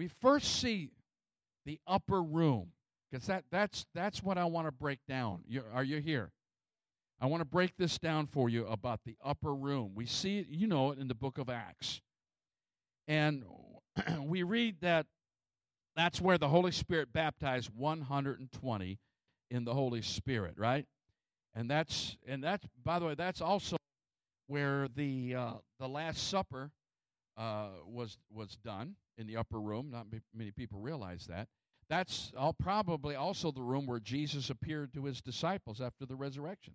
we first see the upper room because that, that's, that's what I want to break down. you are you here? I want to break this down for you about the upper room. We see it, you know it, in the book of Acts. And we read that that's where the Holy Spirit baptized 120 in the Holy Spirit, right? And that's and that's by the way, that's also where the uh, the Last Supper uh, was was done in the upper room. Not many people realize that. That's all, probably also the room where Jesus appeared to his disciples after the resurrection.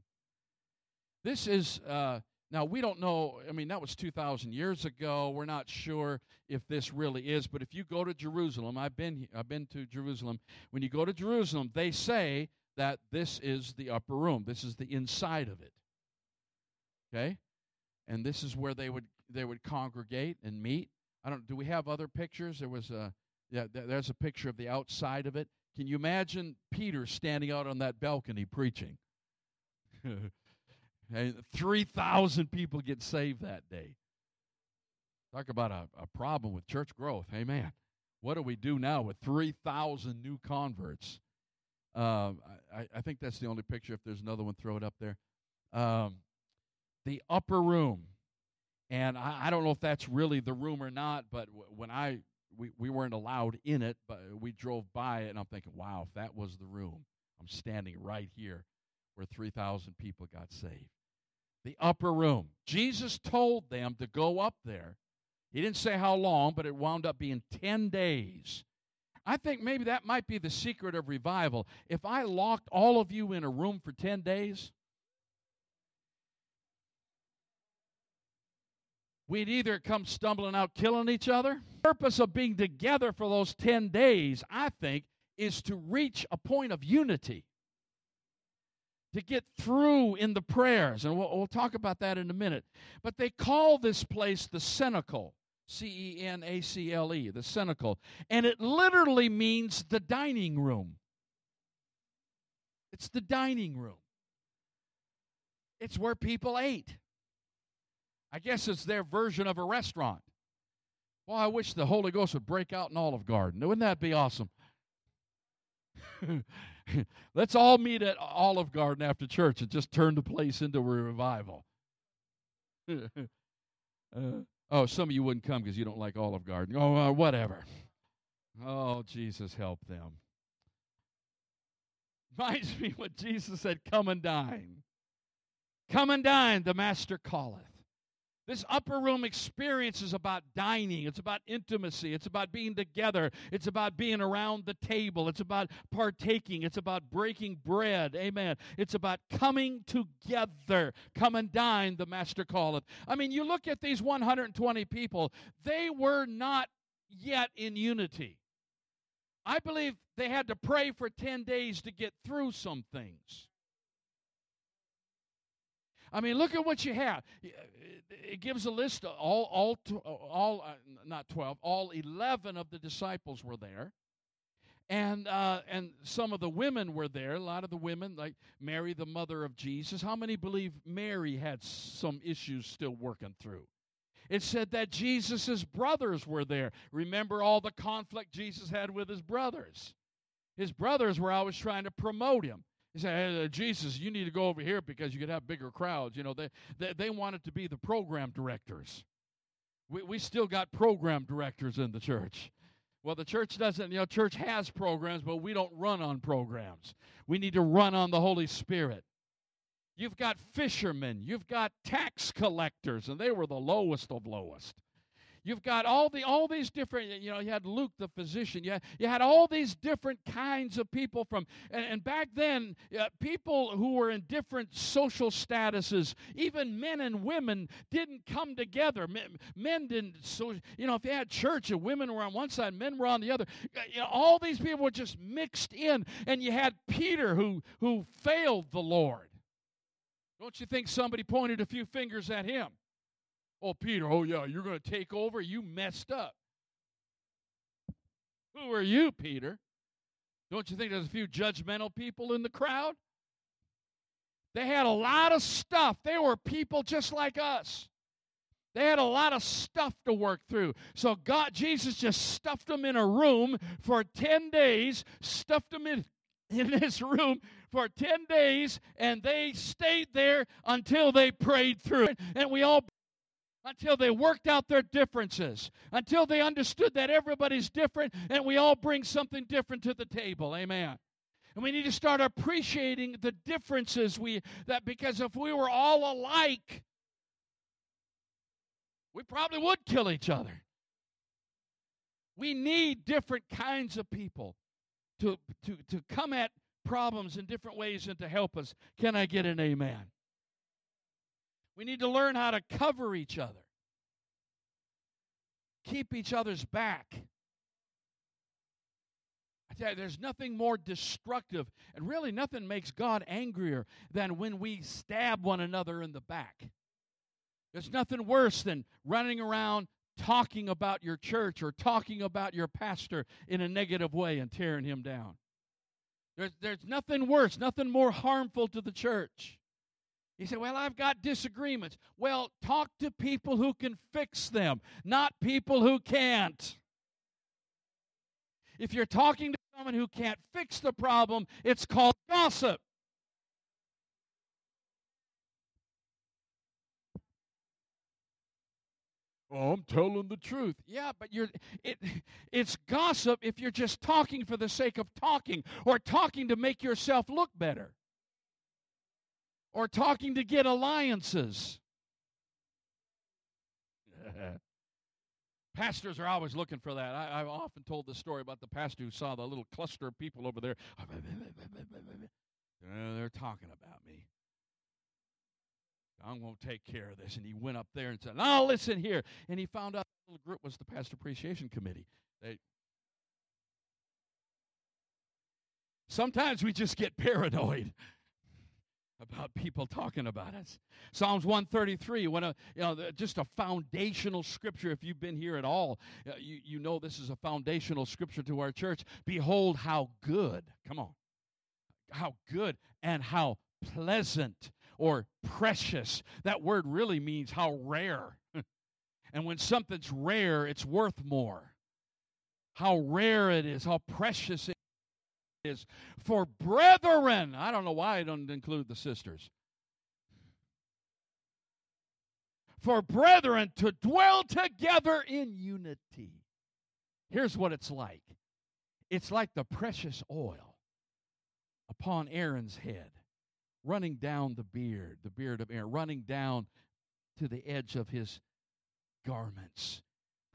This is uh, now we don't know. I mean, that was two thousand years ago. We're not sure if this really is. But if you go to Jerusalem, I've been I've been to Jerusalem. When you go to Jerusalem, they say that this is the upper room. This is the inside of it. Okay, and this is where they would they would congregate and meet. I don't. Do we have other pictures? There was a yeah, there's a picture of the outside of it. Can you imagine Peter standing out on that balcony preaching? and 3,000 people get saved that day. Talk about a, a problem with church growth. Amen. What do we do now with 3,000 new converts? Um, I, I, think that's the only picture. If there's another one, throw it up there. Um, the upper room. And I, I, don't know if that's really the room or not, but w- when I we, we weren't allowed in it, but we drove by it, and I'm thinking, wow, if that was the room, I'm standing right here where 3,000 people got saved. The upper room. Jesus told them to go up there. He didn't say how long, but it wound up being 10 days. I think maybe that might be the secret of revival. If I locked all of you in a room for 10 days, we'd either come stumbling out killing each other. The purpose of being together for those 10 days, I think, is to reach a point of unity. To get through in the prayers. And we'll, we'll talk about that in a minute. But they call this place the cenacle. C E N A C L E, the cenacle. And it literally means the dining room. It's the dining room. It's where people ate. I guess it's their version of a restaurant. Well, I wish the Holy Ghost would break out in Olive Garden. Wouldn't that be awesome? Let's all meet at Olive Garden after church and just turn the place into a revival. uh, oh, some of you wouldn't come because you don't like Olive Garden. Oh, uh, whatever. Oh, Jesus, help them. Reminds me what Jesus said, Come and dine. Come and dine, the Master calleth. This upper room experience is about dining. It's about intimacy. It's about being together. It's about being around the table. It's about partaking. It's about breaking bread. Amen. It's about coming together. Come and dine, the Master calleth. I mean, you look at these 120 people, they were not yet in unity. I believe they had to pray for 10 days to get through some things. I mean, look at what you have. It gives a list of all, all, all, uh, not 12, all 11 of the disciples were there. And, uh, and some of the women were there. A lot of the women, like Mary, the mother of Jesus. How many believe Mary had some issues still working through? It said that Jesus' brothers were there. Remember all the conflict Jesus had with his brothers. His brothers were always trying to promote him. He said, hey, uh, Jesus, you need to go over here because you could have bigger crowds. You know, they, they, they wanted to be the program directors. We, we still got program directors in the church. Well, the church doesn't, you know, church has programs, but we don't run on programs. We need to run on the Holy Spirit. You've got fishermen, you've got tax collectors, and they were the lowest of lowest. You've got all the all these different, you know, you had Luke the physician. You had, you had all these different kinds of people from, and, and back then, uh, people who were in different social statuses, even men and women, didn't come together. Men, men didn't, so, you know, if you had church and women were on one side, men were on the other. Uh, you know, all these people were just mixed in, and you had Peter who who failed the Lord. Don't you think somebody pointed a few fingers at him? Oh, Peter, oh, yeah, you're going to take over? You messed up. Who are you, Peter? Don't you think there's a few judgmental people in the crowd? They had a lot of stuff. They were people just like us. They had a lot of stuff to work through. So God, Jesus just stuffed them in a room for 10 days, stuffed them in, in this room for 10 days, and they stayed there until they prayed through it. And we all until they worked out their differences, until they understood that everybody's different and we all bring something different to the table. Amen. And we need to start appreciating the differences we that because if we were all alike, we probably would kill each other. We need different kinds of people to, to, to come at problems in different ways and to help us. Can I get an amen? We need to learn how to cover each other, keep each other's back. I tell you, there's nothing more destructive, and really nothing makes God angrier than when we stab one another in the back. There's nothing worse than running around talking about your church or talking about your pastor in a negative way and tearing him down. There's, there's nothing worse, nothing more harmful to the church. He said, Well, I've got disagreements. Well, talk to people who can fix them, not people who can't. If you're talking to someone who can't fix the problem, it's called gossip. Oh, I'm telling the truth. Yeah, but you're it it's gossip if you're just talking for the sake of talking or talking to make yourself look better. Or talking to get alliances. Pastors are always looking for that. I, have often told the story about the pastor who saw the little cluster of people over there. they're talking about me. I'm going to take care of this. And he went up there and said, Now listen here. And he found out the little group was the Pastor Appreciation Committee. They, sometimes we just get paranoid about people talking about us. Psalms 133, when a, you know, just a foundational scripture. If you've been here at all, uh, you, you know this is a foundational scripture to our church. Behold, how good, come on, how good and how pleasant or precious. That word really means how rare. and when something's rare, it's worth more. How rare it is, how precious it is. For brethren, I don't know why I don't include the sisters. For brethren to dwell together in unity. Here's what it's like it's like the precious oil upon Aaron's head running down the beard, the beard of Aaron, running down to the edge of his garments.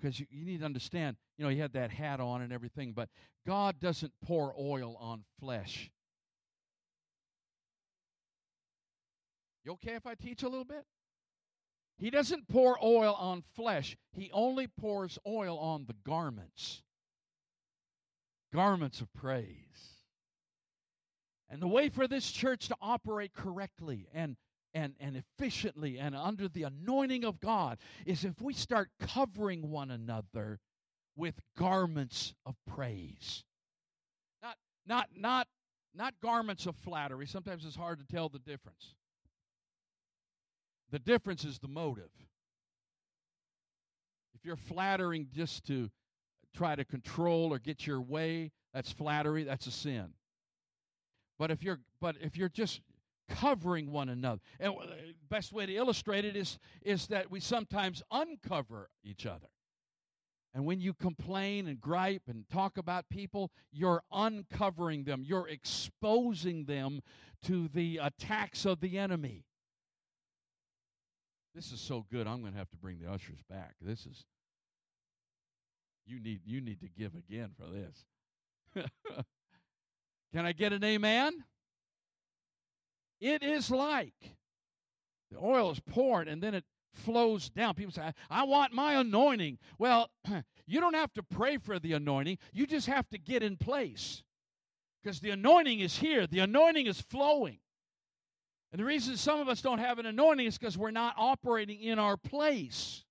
Because you, you need to understand, you know, he had that hat on and everything, but God doesn't pour oil on flesh. You okay if I teach a little bit? He doesn't pour oil on flesh, he only pours oil on the garments. Garments of praise. And the way for this church to operate correctly and and, and efficiently and under the anointing of God is if we start covering one another with garments of praise. Not not not not garments of flattery. Sometimes it's hard to tell the difference. The difference is the motive. If you're flattering just to try to control or get your way, that's flattery, that's a sin. But if you're but if you're just covering one another, and uh, best way to illustrate it is is that we sometimes uncover each other. And when you complain and gripe and talk about people, you're uncovering them. You're exposing them to the attacks of the enemy. This is so good. I'm going to have to bring the ushers back. This is you need you need to give again for this. Can I get an amen? It is like the oil is poured and then it flows down. People say, I want my anointing. Well, you don't have to pray for the anointing, you just have to get in place. Because the anointing is here, the anointing is flowing. And the reason some of us don't have an anointing is because we're not operating in our place,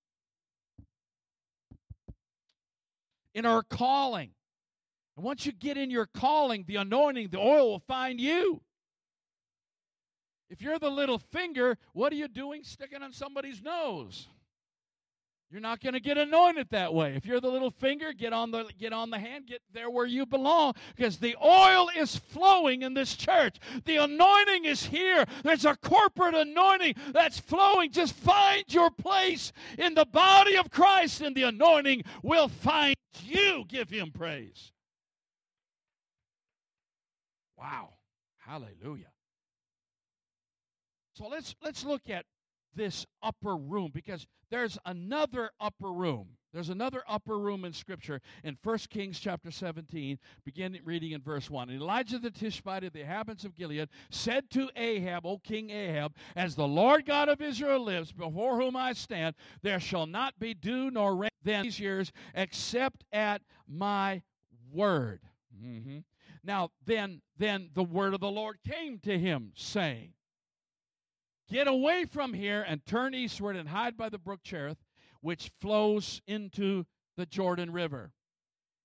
in our calling. And once you get in your calling, the anointing, the oil will find you. If you're the little finger, what are you doing sticking on somebody's nose? You're not going to get anointed that way. If you're the little finger, get on the get on the hand, get there where you belong because the oil is flowing in this church. The anointing is here. There's a corporate anointing that's flowing. Just find your place in the body of Christ and the anointing will find you. Give him praise. Wow. Hallelujah. So let's let's look at this upper room because there's another upper room. There's another upper room in Scripture in 1 Kings chapter 17, beginning reading in verse 1. Elijah the Tishbite of the inhabitants of Gilead said to Ahab, O King Ahab, As the Lord God of Israel lives, before whom I stand, there shall not be dew nor rain then these years except at my word. Mm-hmm. Now, then, then the word of the Lord came to him, saying, Get away from here and turn eastward and hide by the brook Cherith, which flows into the Jordan River.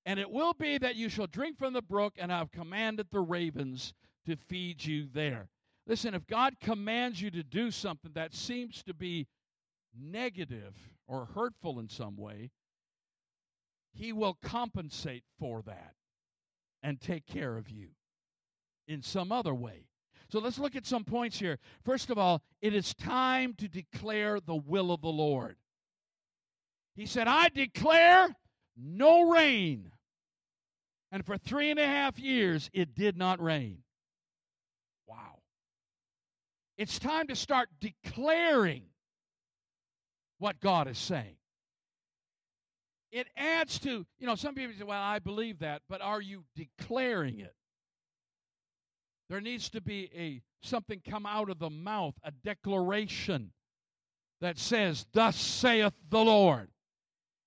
And it will be that you shall drink from the brook, and I've commanded the ravens to feed you there. Listen, if God commands you to do something that seems to be negative or hurtful in some way, He will compensate for that and take care of you in some other way. So let's look at some points here. First of all, it is time to declare the will of the Lord. He said, I declare no rain. And for three and a half years, it did not rain. Wow. It's time to start declaring what God is saying. It adds to, you know, some people say, well, I believe that, but are you declaring it? There needs to be a something come out of the mouth, a declaration that says, Thus saith the Lord.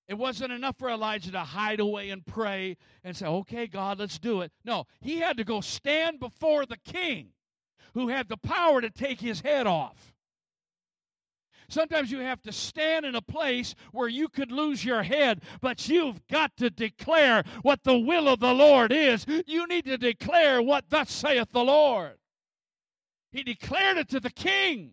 It wasn't enough for Elijah to hide away and pray and say, Okay, God, let's do it. No, he had to go stand before the king who had the power to take his head off. Sometimes you have to stand in a place where you could lose your head, but you've got to declare what the will of the Lord is. You need to declare what thus saith the Lord. He declared it to the king.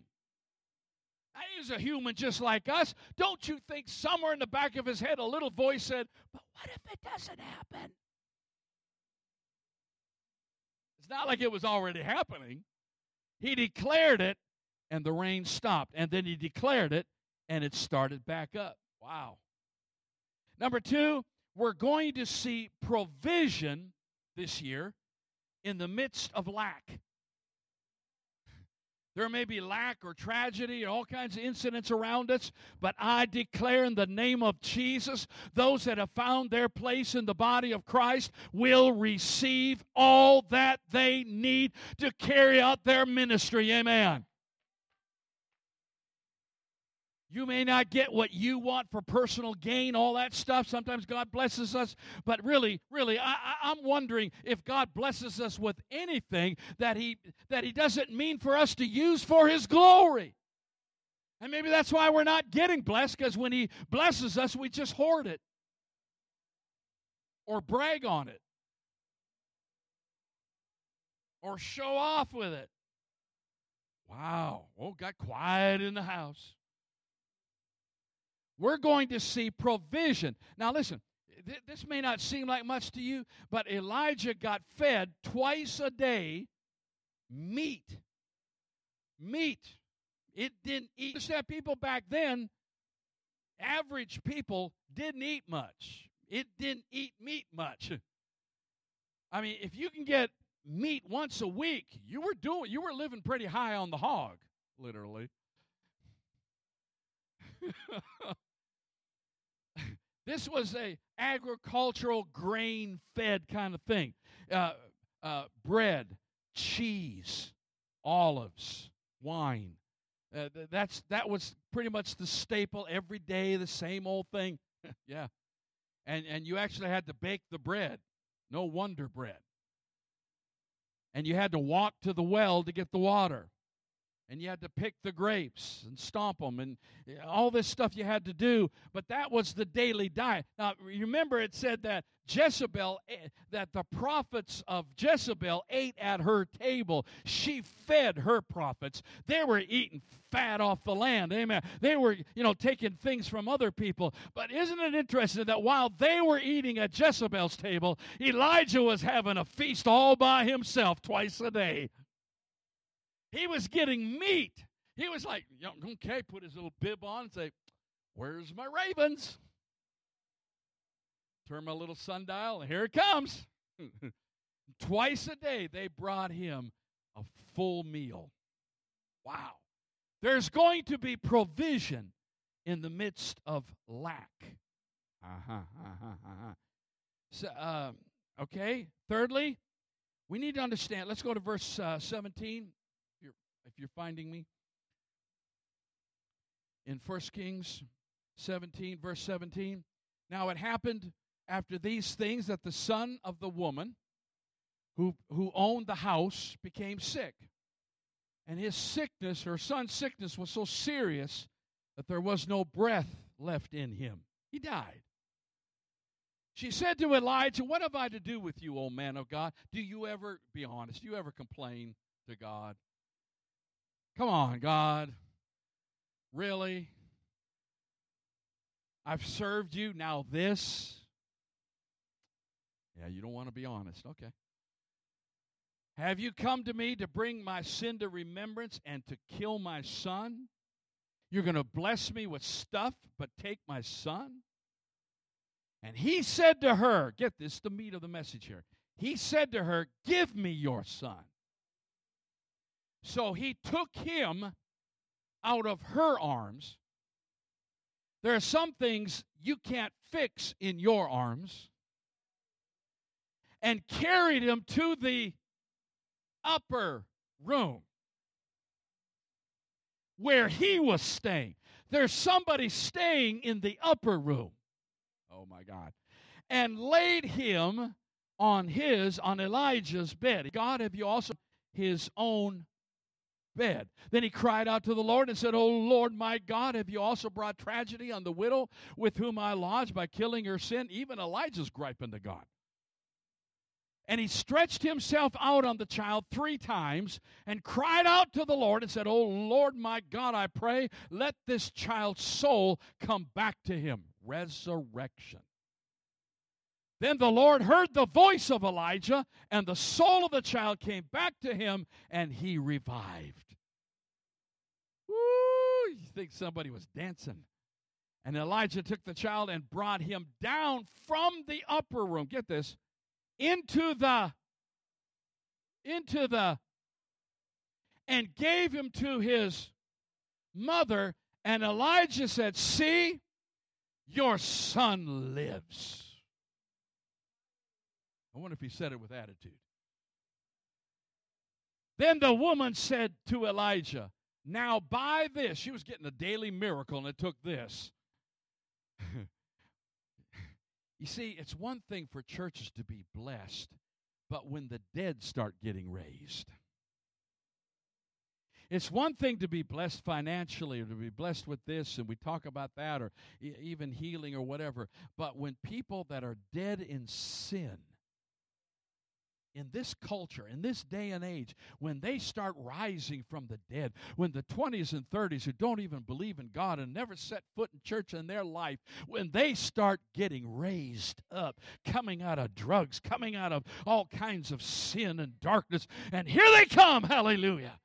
He's a human just like us. Don't you think somewhere in the back of his head a little voice said, But what if it doesn't happen? It's not like it was already happening. He declared it, and the rain stopped. And then he declared it, and it started back up. Wow. Number two, we're going to see provision this year in the midst of lack. There may be lack or tragedy or all kinds of incidents around us, but I declare in the name of Jesus, those that have found their place in the body of Christ will receive all that they need to carry out their ministry. Amen. You may not get what you want for personal gain, all that stuff. Sometimes God blesses us, but really, really, I, am wondering if God blesses us with anything that He that He doesn't mean for us to use for His glory. And maybe that's why we're not getting blessed, because when He blesses us, we just hoard it or brag on it or show off with it. Wow. Oh, got quiet in the house we're going to see provision. Now, listen, th- this may not seem like much to you, but Elijah got fed twice a day meat. Meat. It didn't eat. Understand, people back then, average people didn't eat much. It didn't eat meat much. I mean, if you can get meat once a week, you were doing you were living pretty high on the hog, literally. This was a agricultural grain fed kind of thing. Uh, uh, bread, cheese, olives, wine. Uh, that's that was pretty much the staple every day, the same old thing. yeah, and and you actually had to bake the bread. No wonder bread. And you had to walk to the well to get the water. And you had to pick the grapes and stomp them and all this stuff you had to do but that was the daily diet. Now remember it said that jezebel eh, that the prophets of jezebel ate at her table. She fed her prophets. They were eating fat off the land. Amen. They were you know taking things from other people. But isn't it interesting that while they were eating at jezebel's table elijah was having a feast all by himself twice a day he was getting meat. He was like, okay, put his little bib on and say, Where's my ravens? Turn my little sundial, and here it comes. Twice a day, they brought him a full meal. Wow. There's going to be provision in the midst of lack. Uh-huh, uh-huh, uh-huh. So, uh, okay. Thirdly, we need to understand. Let's go to verse uh, 17 if you're finding me. In 1 Kings 17, verse 17. Now it happened after these things that the son of the woman who, who owned the house became sick. And his sickness, her son's sickness, was so serious that there was no breath left in him. He died. She said to Elijah, What have I to do with you, O man of God? Do you ever, be honest, do you ever complain to God? Come on, God. Really? I've served you, now this? Yeah, you don't want to be honest. Okay. Have you come to me to bring my sin to remembrance and to kill my son? You're going to bless me with stuff, but take my son? And he said to her, get this, the meat of the message here. He said to her, Give me your son. So he took him out of her arms. There are some things you can't fix in your arms. And carried him to the upper room where he was staying. There's somebody staying in the upper room. Oh my God. And laid him on his, on Elijah's bed. God, have you also his own Then he cried out to the Lord and said, O Lord my God, have you also brought tragedy on the widow with whom I lodged by killing her sin? Even Elijah's griping to God. And he stretched himself out on the child three times and cried out to the Lord and said, O Lord my God, I pray, let this child's soul come back to him. Resurrection. Then the Lord heard the voice of Elijah, and the soul of the child came back to him, and he revived. Think somebody was dancing. And Elijah took the child and brought him down from the upper room. Get this. Into the into the and gave him to his mother and Elijah said, "See, your son lives." I wonder if he said it with attitude. Then the woman said to Elijah, Now by this, she was getting a daily miracle, and it took this. you see, it's one thing for churches to be blessed, but when the dead start getting raised. It's one thing to be blessed financially or to be blessed with this, and we talk about that, or even healing or whatever. But when people that are dead in sin in this culture, in this day and age, when they start rising from the dead, when the 20s and 30s who don't even believe in God and never set foot in church in their life, when they start getting raised up, coming out of drugs, coming out of all kinds of sin and darkness, and here they come, hallelujah.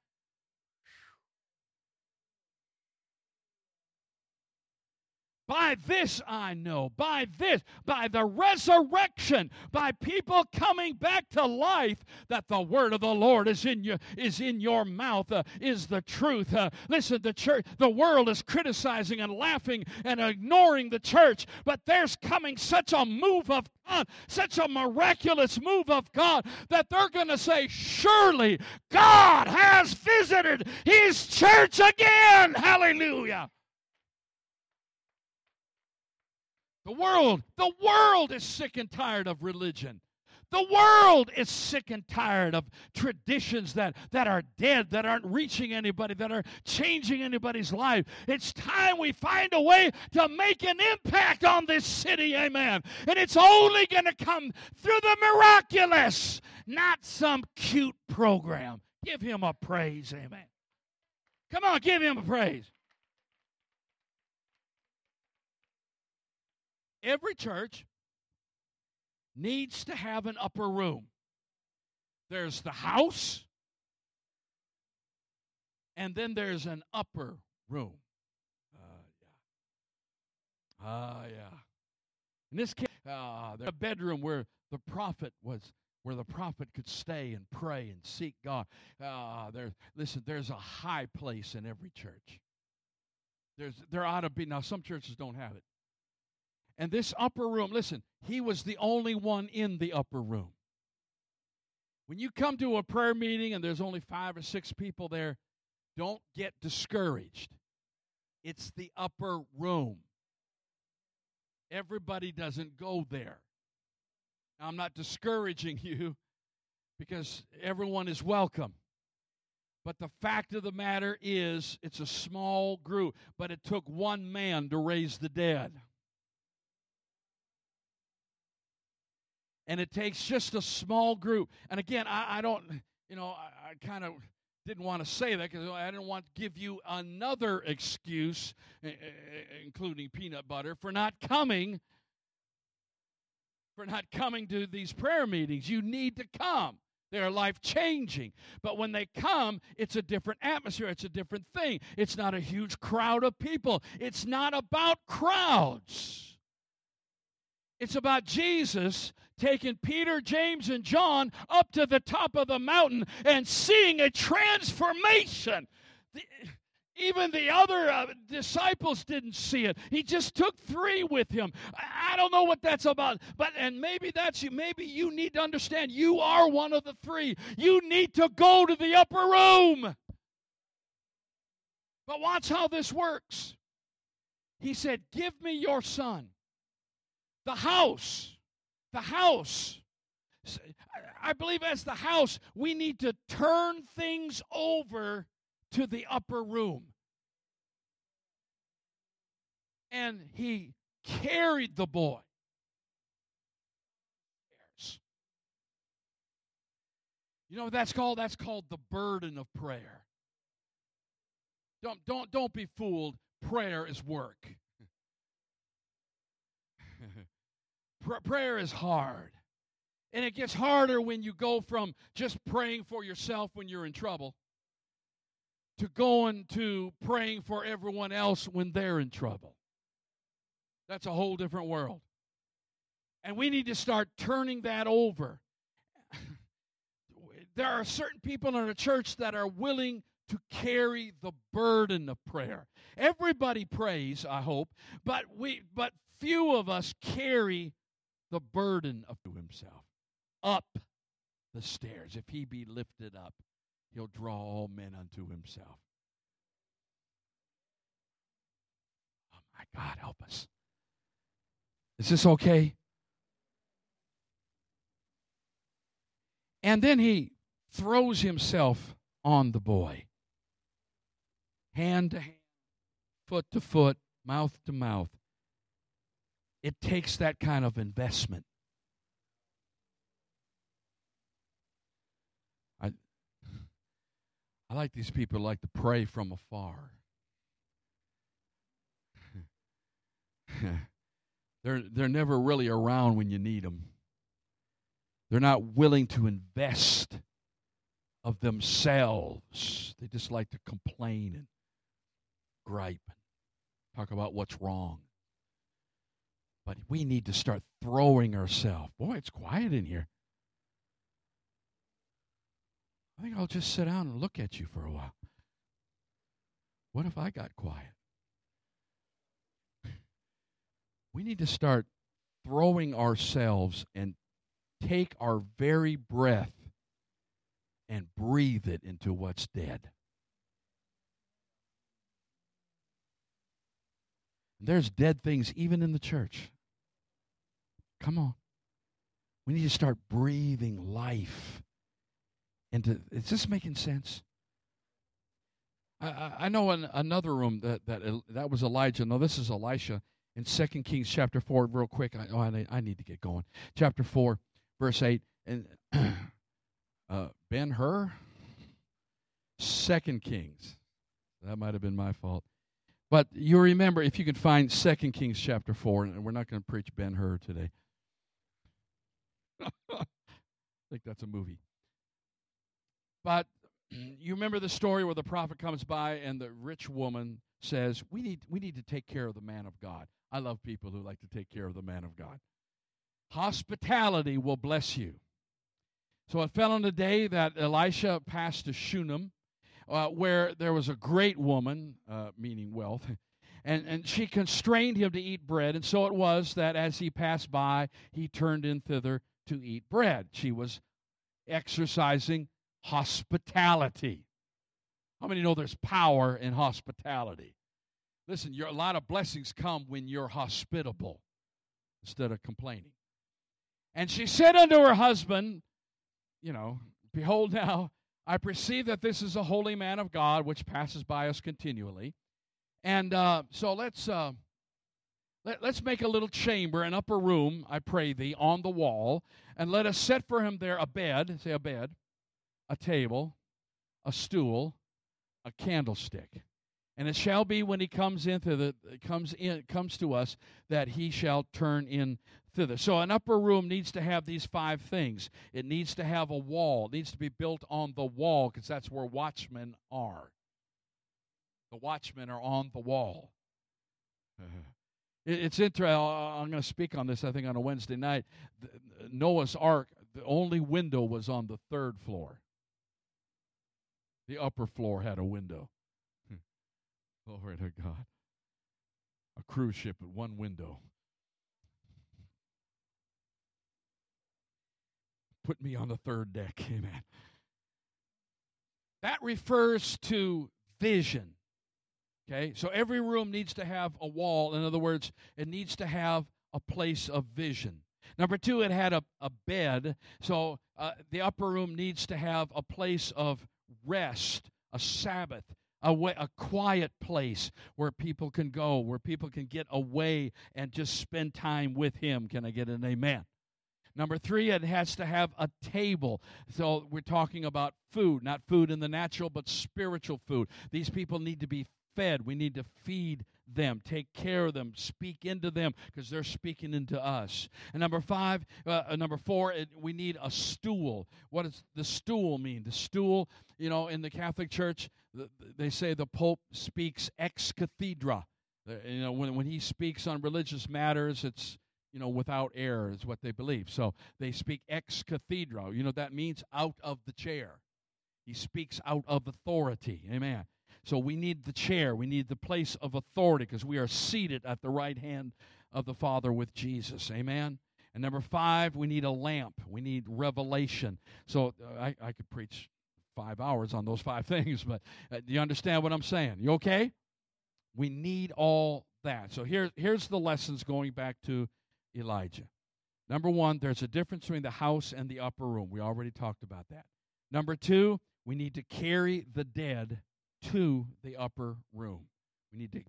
By this I know, by this, by the resurrection, by people coming back to life, that the word of the Lord is in you, is in your mouth, uh, is the truth. Uh, listen, the church, the world is criticizing and laughing and ignoring the church, but there's coming such a move of God, such a miraculous move of God, that they're going to say, Surely God has visited his church again. Hallelujah. The world, the world is sick and tired of religion. The world is sick and tired of traditions that, that are dead, that aren't reaching anybody, that are changing anybody's life. It's time we find a way to make an impact on this city, amen. And it's only going to come through the miraculous, not some cute program. Give him a praise, amen. Come on, give him a praise. Every church needs to have an upper room. There's the house, and then there's an upper room. Uh, yeah. Uh, yeah. In this case, uh, there's a bedroom where the prophet was, where the prophet could stay and pray and seek God. Uh, there, listen, there's a high place in every church. There's, there ought to be, now some churches don't have it. And this upper room, listen, he was the only one in the upper room. When you come to a prayer meeting and there's only five or six people there, don't get discouraged. It's the upper room. Everybody doesn't go there. Now, I'm not discouraging you because everyone is welcome. But the fact of the matter is, it's a small group, but it took one man to raise the dead. And it takes just a small group. And again, I, I don't, you know, I, I kind of didn't want to say that because I didn't want to give you another excuse, including peanut butter, for not coming. For not coming to these prayer meetings. You need to come. They're life changing. But when they come, it's a different atmosphere. It's a different thing. It's not a huge crowd of people. It's not about crowds. It's about Jesus taking Peter, James, and John up to the top of the mountain and seeing a transformation. The, even the other uh, disciples didn't see it. He just took three with him. I, I don't know what that's about, but and maybe that's you. Maybe you need to understand you are one of the three. You need to go to the upper room. But watch how this works. He said, "Give me your son." The house. The house. I believe as the house, we need to turn things over to the upper room. And he carried the boy. You know what that's called? That's called the burden of prayer. Don't, don't, don't be fooled. Prayer is work. Prayer is hard. And it gets harder when you go from just praying for yourself when you're in trouble to going to praying for everyone else when they're in trouble. That's a whole different world. And we need to start turning that over. there are certain people in our church that are willing to carry the burden of prayer. Everybody prays, I hope, but we but few of us carry the burden of himself up the stairs. If he be lifted up, he'll draw all men unto himself. Oh my God, help us. Is this okay? And then he throws himself on the boy, hand to hand, foot to foot, mouth to mouth. It takes that kind of investment. I, I like these people who like to pray from afar. they're, they're never really around when you need them. They're not willing to invest of themselves. They just like to complain and gripe and talk about what's wrong. But we need to start throwing ourselves. Boy, it's quiet in here. I think I'll just sit down and look at you for a while. What if I got quiet? We need to start throwing ourselves and take our very breath and breathe it into what's dead. There's dead things even in the church. Come on. We need to start breathing life into. Is this making sense? I, I know in another room that that that was Elijah. No, this is Elisha in Second Kings chapter four. Real quick, I, oh, I, I need to get going. Chapter four, verse eight, and uh, Ben Hur. Second Kings. That might have been my fault. But you remember, if you can find Second Kings chapter 4, and we're not going to preach Ben Hur today. I think that's a movie. But you remember the story where the prophet comes by and the rich woman says, "We need we need to take care of the man of God." I love people who like to take care of the man of God. Hospitality will bless you. So it fell on the day that Elisha passed to Shunem, uh, where there was a great woman, uh, meaning wealth, and, and she constrained him to eat bread. And so it was that as he passed by, he turned in thither to eat bread. She was exercising hospitality. How many know there's power in hospitality? Listen, a lot of blessings come when you're hospitable instead of complaining. And she said unto her husband, You know, behold now, I perceive that this is a holy man of God which passes by us continually. And uh, so let's uh, let, us make a little chamber, an upper room, I pray thee, on the wall, and let us set for him there a bed, say a bed, a table, a stool, a candlestick. And it shall be when he comes into the comes in comes to us that he shall turn in thither. So an upper room needs to have these five things. It needs to have a wall. It needs to be built on the wall because that's where watchmen are. The watchmen are on the wall. It's interesting. I'm going to speak on this, I think, on a Wednesday night. Noah's Ark, the only window was on the third floor. The upper floor had a window. Hmm. Glory to God. A cruise ship with one window. Put me on the third deck. Amen. That refers to vision. Okay, so every room needs to have a wall. In other words, it needs to have a place of vision. Number two, it had a, a bed. So uh, the upper room needs to have a place of rest, a Sabbath, a, way, a quiet place where people can go, where people can get away and just spend time with Him. Can I get an amen? Number three, it has to have a table. So we're talking about food, not food in the natural, but spiritual food. These people need to be fed. We need to feed them, take care of them, speak into them because they're speaking into us. And number five, uh, uh, number four, it, we need a stool. What does the stool mean? The stool, you know, in the Catholic Church, they say the Pope speaks ex cathedra. You know, when, when he speaks on religious matters, it's you know, without error is what they believe. So they speak ex cathedra. You know, that means out of the chair. He speaks out of authority. Amen. So we need the chair, we need the place of authority because we are seated at the right hand of the Father with Jesus. Amen. And number five, we need a lamp. We need revelation. So uh, I, I could preach five hours on those five things, but uh, you understand what I'm saying? You okay? We need all that. So here, here's the lessons going back to Elijah. Number one, there's a difference between the house and the upper room. We already talked about that. Number two, we need to carry the dead to the upper room. We need to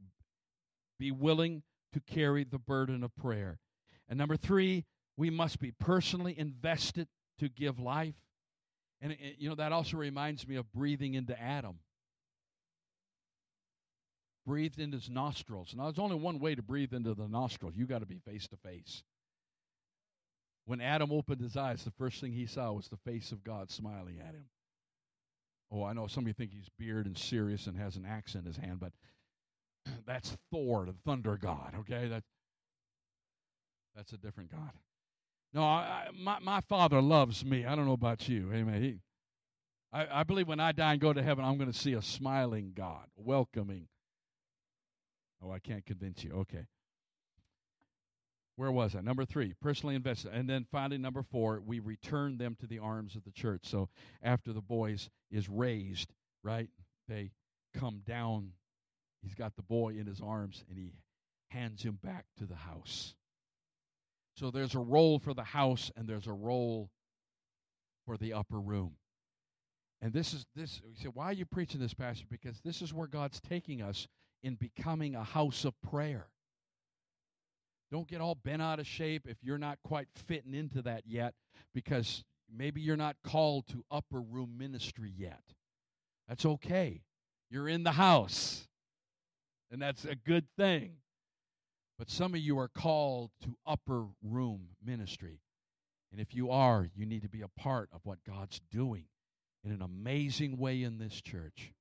be willing to carry the burden of prayer. And number three, we must be personally invested to give life. And, uh, you know, that also reminds me of breathing into Adam. Breathed into his nostrils. Now, there's only one way to breathe into the nostrils. You got to be face to face. When Adam opened his eyes, the first thing he saw was the face of God smiling at him. Oh, I know some of you think he's beard and serious and has an axe in his hand, but that's Thor, the thunder god, okay? That, that's a different God. No, I, my, my father loves me. I don't know about you. Amen. He, I, I believe when I die and go to heaven, I'm going to see a smiling God, welcoming. Oh, I can't convince you. Okay. Where was I? Number three, personally invested. And then finally, number four, we return them to the arms of the church. So after the boys is raised, right, they come down. He's got the boy in his arms and he hands him back to the house. So there's a role for the house and there's a role for the upper room. And this is this you say, why are you preaching this, Pastor? Because this is where God's taking us in becoming a house of prayer. Don't get all bent out of shape if you're not quite fitting into that yet, because maybe you're not called to upper room ministry yet. That's okay. You're in the house, and that's a good thing. But some of you are called to upper room ministry. And if you are, you need to be a part of what God's doing in an amazing way in this church.